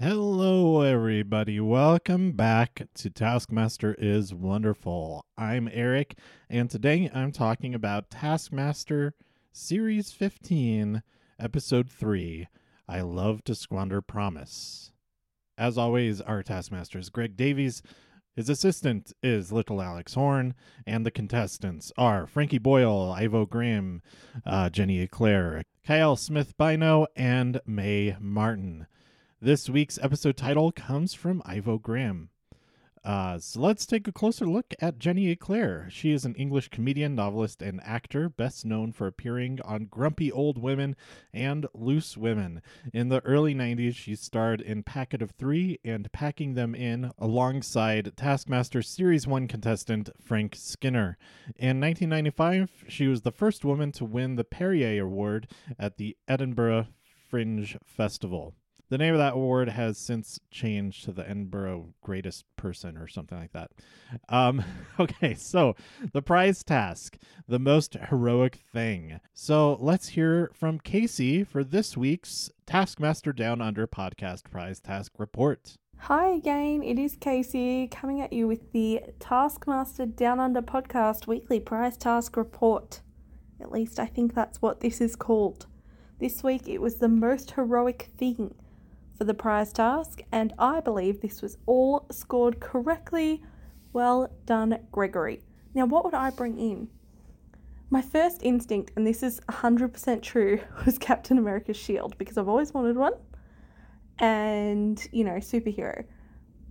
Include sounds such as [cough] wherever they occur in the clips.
Hello, everybody. Welcome back to Taskmaster is Wonderful. I'm Eric, and today I'm talking about Taskmaster Series 15, Episode 3 I Love to Squander Promise. As always, our Taskmaster is Greg Davies. His assistant is Little Alex Horne, and the contestants are Frankie Boyle, Ivo Graham, uh, Jenny Eclair, Kiell Smith-Bynoe, and Mae Martin. This week's episode title comes from Ivo Graham. Uh, so let's take a closer look at Jenny Eclair. She is an English comedian, novelist, and actor, best known for appearing on Grumpy Old Women and Loose Women. In the early 90s, she starred in Packet of Three and Packing Them In alongside Taskmaster Series 1 contestant Frank Skinner. In 1995, she was the first woman to win the Perrier Award at the Edinburgh Fringe Festival. The name of that award has since changed to the Edinburgh Greatest Person or something like that. Um, [laughs] okay, so the prize task, the most heroic thing. So let's hear from Casey for this week's Taskmaster Down Under podcast prize task report. Hi again, it is Casey coming at you with the Taskmaster Down Under podcast weekly prize task report. At least I think that's what this is called. This week it was the most heroic thing for the prize task, and I believe this was all scored correctly. Well done, Gregory. Now, what would I bring in? My first instinct, and this is 100% true, [laughs] was Captain America's shield because I've always wanted one and, you know, superhero.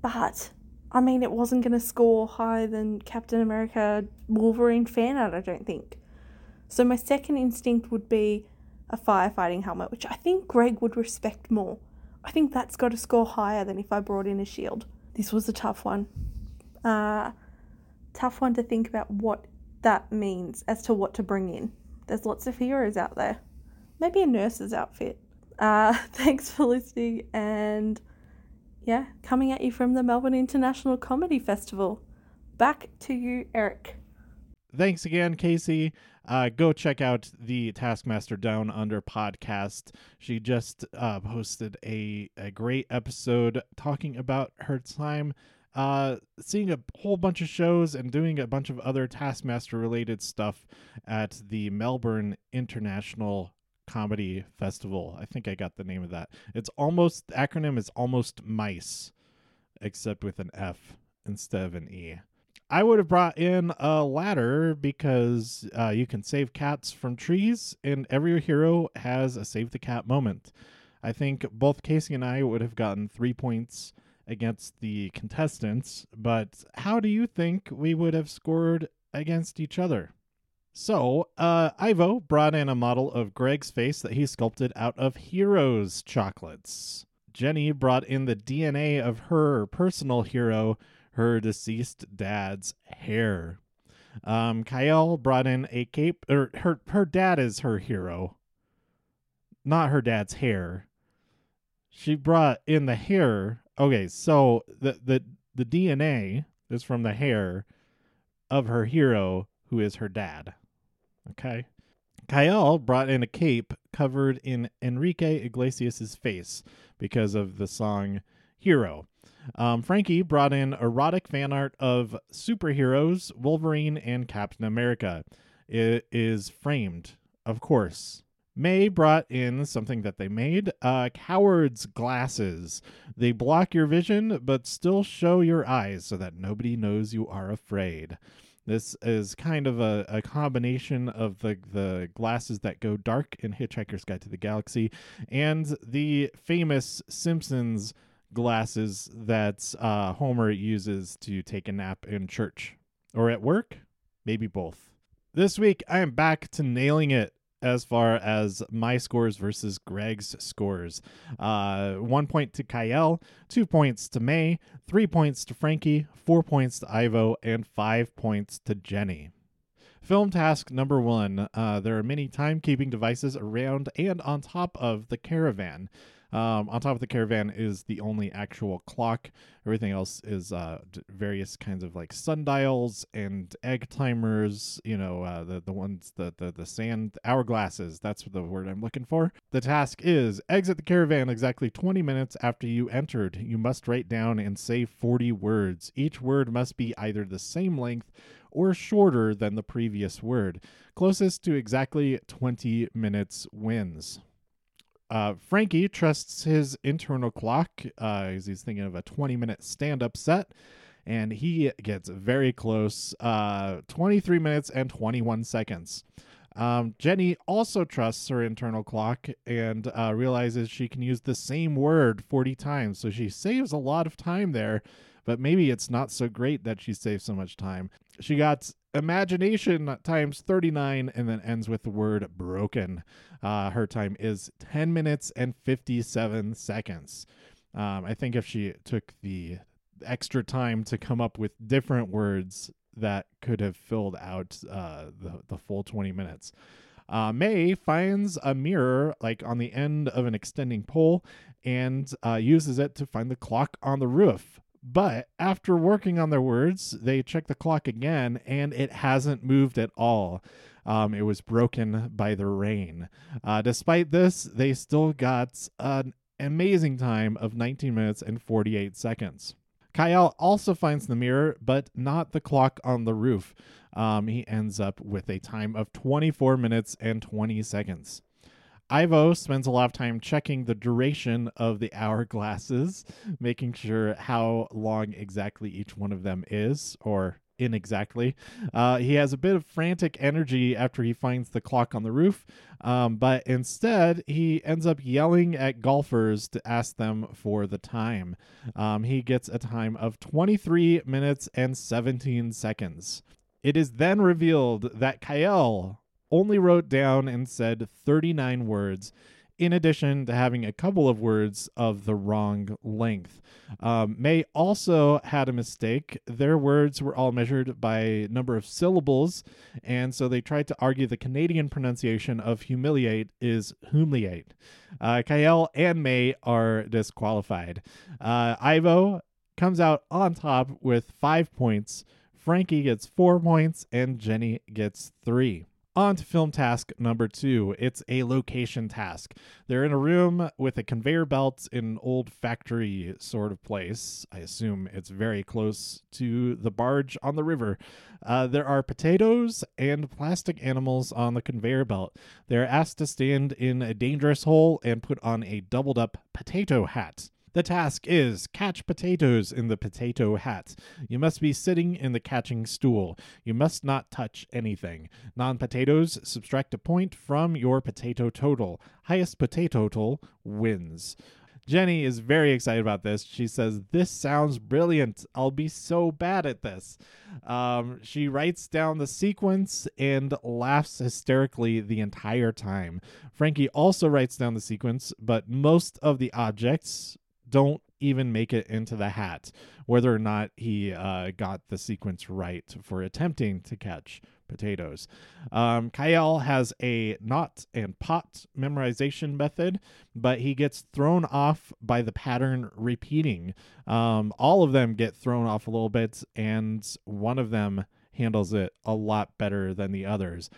But, I mean, it wasn't going to score higher than Captain America Wolverine fan art, I don't think. So, my second instinct would be a firefighting helmet, which I think Greg would respect more. I think that's got to score higher than if I brought in a shield. This was a tough one. Uh, tough one to think about what that means as to what to bring in. There's lots of heroes out there. Maybe a nurse's outfit. Uh, [laughs] thanks for listening, and yeah, coming at you from the Melbourne International Comedy Festival. Back to you, Eric. Thanks again, Casey. Uh, go check out the Taskmaster Down Under podcast. She just uh, posted a, a great episode talking about her time uh, seeing a whole bunch of shows and doing a bunch of other Taskmaster related stuff at the Melbourne International Comedy Festival. I think I got the name of that. It's almost, the acronym is almost MICE, except with an F instead of an E. I would have brought in a ladder because uh, you can save cats from trees, and every hero has a save the cat moment. I think both Casey and I would have gotten three points against the contestants, but how do you think we would have scored against each other? So, uh, Ivo brought in a model of Greg's face that he sculpted out of Heroes chocolates. Jenny brought in the DNA of her personal hero, her deceased dad's hair. Um, Kiell brought in a cape, or her her dad is her hero, not her dad's hair. She brought in the hair. Okay, so the the the DNA is from the hair of her hero, who is her dad. Okay. Kiell brought in a cape covered in Enrique Iglesias' face because of the song Hero. Um, Frankie brought in erotic fan art of superheroes, Wolverine and Captain America. It is framed, of course. Mae brought in something that they made uh, coward's glasses. They block your vision, but still show your eyes so that nobody knows you are afraid. This is kind of a, a combination of the, the glasses that go dark in Hitchhiker's Guide to the Galaxy and the famous Simpsons glasses that uh, Homer uses to take a nap in church or at work, maybe both. This week, I am back to nailing it as far as my scores versus Greg's scores. Uh, one point to Kiell, two points to Mae, three points to Frankie, four points to Ivo, and five points to Jenny. Film task number one uh, there are many timekeeping devices around and on top of the caravan. Um, on top of the caravan is the only actual clock. Everything else is uh, various kinds of like sundials and egg timers. You know, uh, the the ones the, the the sand hourglasses. That's the word I'm looking for. The task is exit the caravan exactly 20 minutes after you entered. You must write down and say 40 words. Each word must be either the same length or shorter than the previous word. Closest to exactly 20 minutes wins. Uh, Frankie trusts his internal clock uh, he's thinking of a 20 minute stand up set, and he gets very close uh, 23 minutes and 21 seconds. Um, Jenny also trusts her internal clock and uh, realizes she can use the same word 40 times, so she saves a lot of time there. But maybe it's not so great that she saves so much time. She got imagination times 39 and then ends with the word broken. Uh, her time is 10 minutes and 57 seconds. Um, I think if she took the extra time to come up with different words, that could have filled out uh, the, the full 20 minutes. Uh, Mae finds a mirror like on the end of an extending pole and uh, uses it to find the clock on the roof. But after working on their words, they check the clock again and it hasn't moved at all. Um, it was broken by the rain. Uh, despite this, they still got an amazing time of 19 minutes and 48 seconds. Kiell also finds the mirror, but not the clock on the roof. Um, he ends up with a time of 24 minutes and 20 seconds. Ivo spends a lot of time checking the duration of the hourglasses, making sure how long exactly each one of them is, or inexactly. Uh, he has a bit of frantic energy after he finds the clock on the roof, um, but instead he ends up yelling at golfers to ask them for the time. Um, he gets a time of 23 minutes and 17 seconds. It is then revealed that Kiell only wrote down and said 39 words, in addition to having a couple of words of the wrong length. Um, Mae also had a mistake. Their words were all measured by number of syllables, and so they tried to argue the Canadian pronunciation of humiliate is humiliate. Uh, Kiell and Mae are disqualified. Uh, Ivo comes out on top with five points. Frankie gets four points, and Jenny gets three. On to film task number two. It's a location task. They're in a room with a conveyor belt in an old factory sort of place. I assume it's very close to the barge on the river. Uh, there are potatoes and plastic animals on the conveyor belt. They're asked to stand in a dangerous hole and put on a doubled up potato hat. The task is catch potatoes in the potato hat. You must be sitting in the catching stool. You must not touch anything. Non potatoes subtract a point from your potato total. Highest potato total wins. Jenny is very excited about this. She says, This sounds brilliant. I'll be so bad at this. Um, she writes down the sequence and laughs hysterically the entire time. Frankie also writes down the sequence, but most of the objects don't even make it into the hat, whether or not he uh, got the sequence right for attempting to catch potatoes. Um, Kiell has a knot and pot memorization method, but he gets thrown off by the pattern repeating. Um, all of them get thrown off a little bit, and one of them handles it a lot better than the others.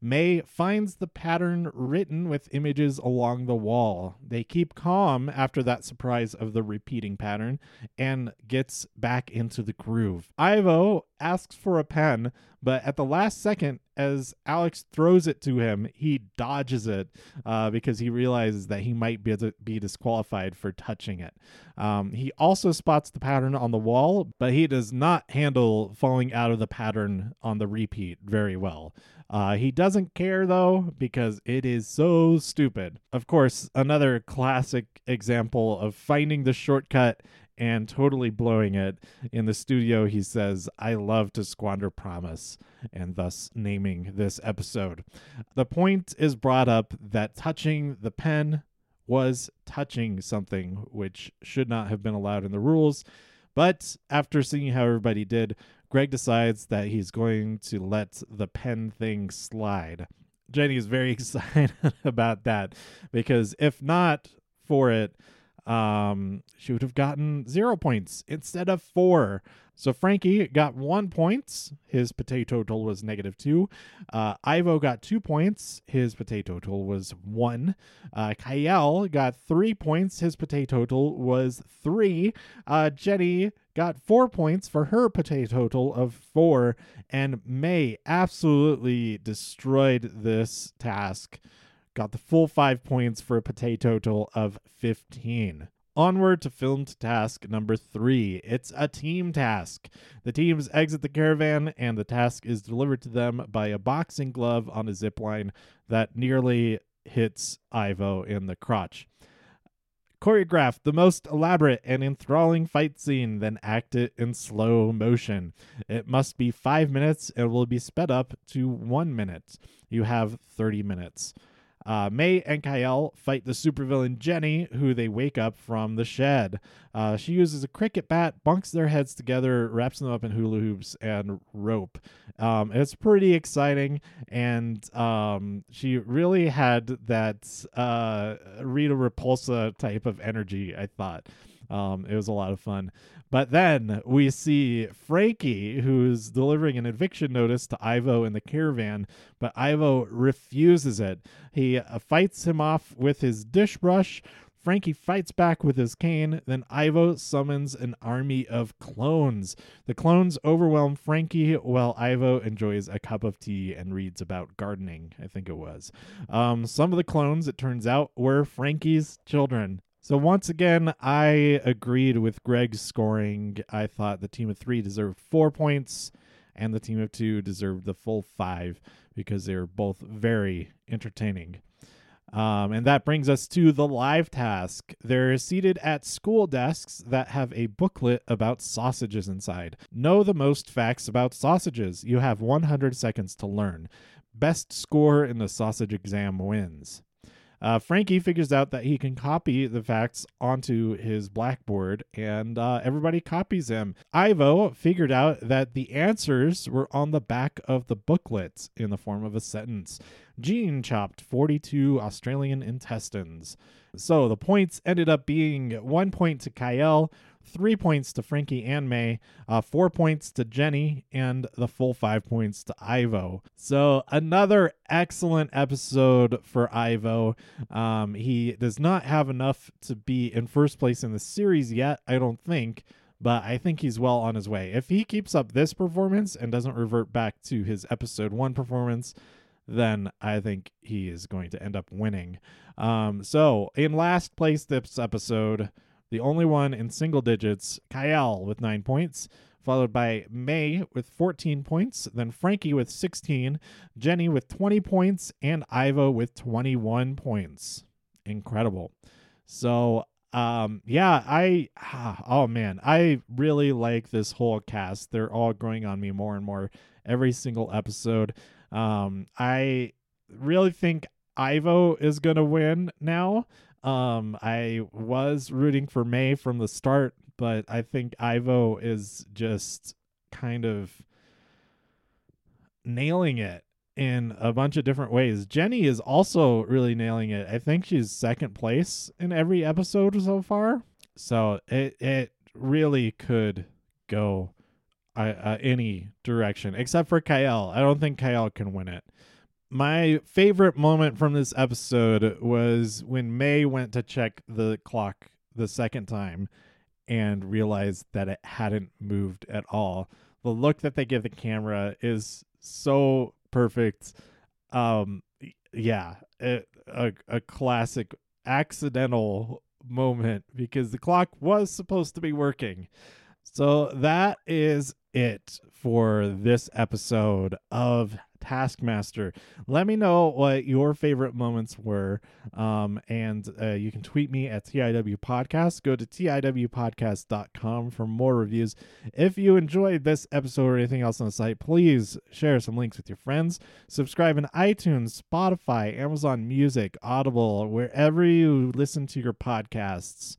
Mae finds the pattern written with images along the wall. They keep calm after that surprise of the repeating pattern and gets back into the groove. Ivo asks for a pen, but at the last second, as Alex throws it to him, he dodges it uh, because he realizes that he might be, be disqualified for touching it. Um, he also spots the pattern on the wall, but he does not handle falling out of the pattern on the repeat very well. Uh, he doesn't care though because it is so stupid. Of course, another classic example of finding the shortcut and totally blowing it. In the studio, he says, I love to squander promise, and thus naming this episode. The point is brought up that touching the pen was touching something which should not have been allowed in the rules. But after seeing how everybody did, Greg decides that he's going to let the pen thing slide. Jenny is very [laughs] excited [laughs] about that because if not for it, um, she would have gotten zero points instead of four. So Frankie got one point. His potato total was negative two. Uh, Ivo got two points. His potato total was one. Uh, Kiell got three points. His potato total was three. Uh, Jenny got four points for her potato total of four. And Mae absolutely destroyed this task. Got the full five points for a potato total of 15. Onward to filmed task number three. It's a team task. The teams exit the caravan, and the task is delivered to them by a boxing glove on a zip line that nearly hits Ivo in the crotch. Choreograph the most elaborate and enthralling fight scene, then act it in slow motion. It must be five minutes and will be sped up to one minute. You have 30 minutes. Uh, Mae and Kiell fight the supervillain Jenny, who they wake up from the shed. Uh, she uses a cricket bat, bunks their heads together, wraps them up in hula hoops and rope. Um, it's pretty exciting, and um, she really had that uh, Rita Repulsa type of energy, I thought. Um, it was a lot of fun. But then we see Frankie, who's delivering an eviction notice to Ivo in the caravan, but Ivo refuses it. He uh, fights him off with his dish brush. Frankie fights back with his cane. Then Ivo summons an army of clones. The clones overwhelm Frankie while Ivo enjoys a cup of tea and reads about gardening, I think it was. Um, some of the clones, it turns out, were Frankie's children. So once again, I agreed with Greg's scoring. I thought the team of three deserved four points, and the team of two deserved the full five because they were both very entertaining. Um, and that brings us to the live task. They're seated at school desks that have a booklet about sausages inside. Know the most facts about sausages. You have 100 seconds to learn. Best score in the sausage exam wins. Uh, Frankie figures out that he can copy the facts onto his blackboard, and uh, everybody copies him. Ivo figured out that the answers were on the back of the booklet in the form of a sentence. Jean chopped 42 Australian intestines. So the points ended up being one point to Kiell, three points to Frankie and Mae, uh, four points to Jenny, and the full five points to Ivo. So another excellent episode for Ivo. Um, he does not have enough to be in first place in the series yet, I don't think. But I think he's well on his way. If he keeps up this performance and doesn't revert back to his episode one performance, then I think he is going to end up winning. Um, so, in last place this episode, the only one in single digits, Kiell with nine points, followed by Mae with 14 points, then Frankie with 16, Jenny with 20 points, and Ivo with 21 points. Incredible. So, um, yeah, I, [sighs] oh man, I really like this whole cast. They're all growing on me more and more every single episode. Um, I really think Ivo is going to win now. Um, I was rooting for Mae from the start, but I think Ivo is just kind of nailing it in a bunch of different ways. Jenny is also really nailing it. I think she's second place in every episode so far. So it it really could go uh, uh, any direction except for Kiell. I don't think Kiell can win it my favorite moment from this episode was when Mae went to check the clock the second time and realized that it hadn't moved at all. The look that they give the camera is so perfect. Um yeah, it, a a classic accidental moment because the clock was supposed to be working. So that is it for this episode of Taskmaster. Let me know what your favorite moments were. Um, and uh, you can tweet me at TIW Podcast. Go to TIWpodcast.com for more reviews. If you enjoyed this episode or anything else on the site, please share some links with your friends. Subscribe in iTunes, Spotify, Amazon Music, Audible, wherever you listen to your podcasts.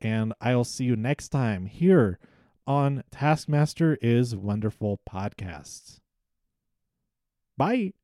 And I'll see you next time here on Taskmaster is Wonderful Podcasts. Bye.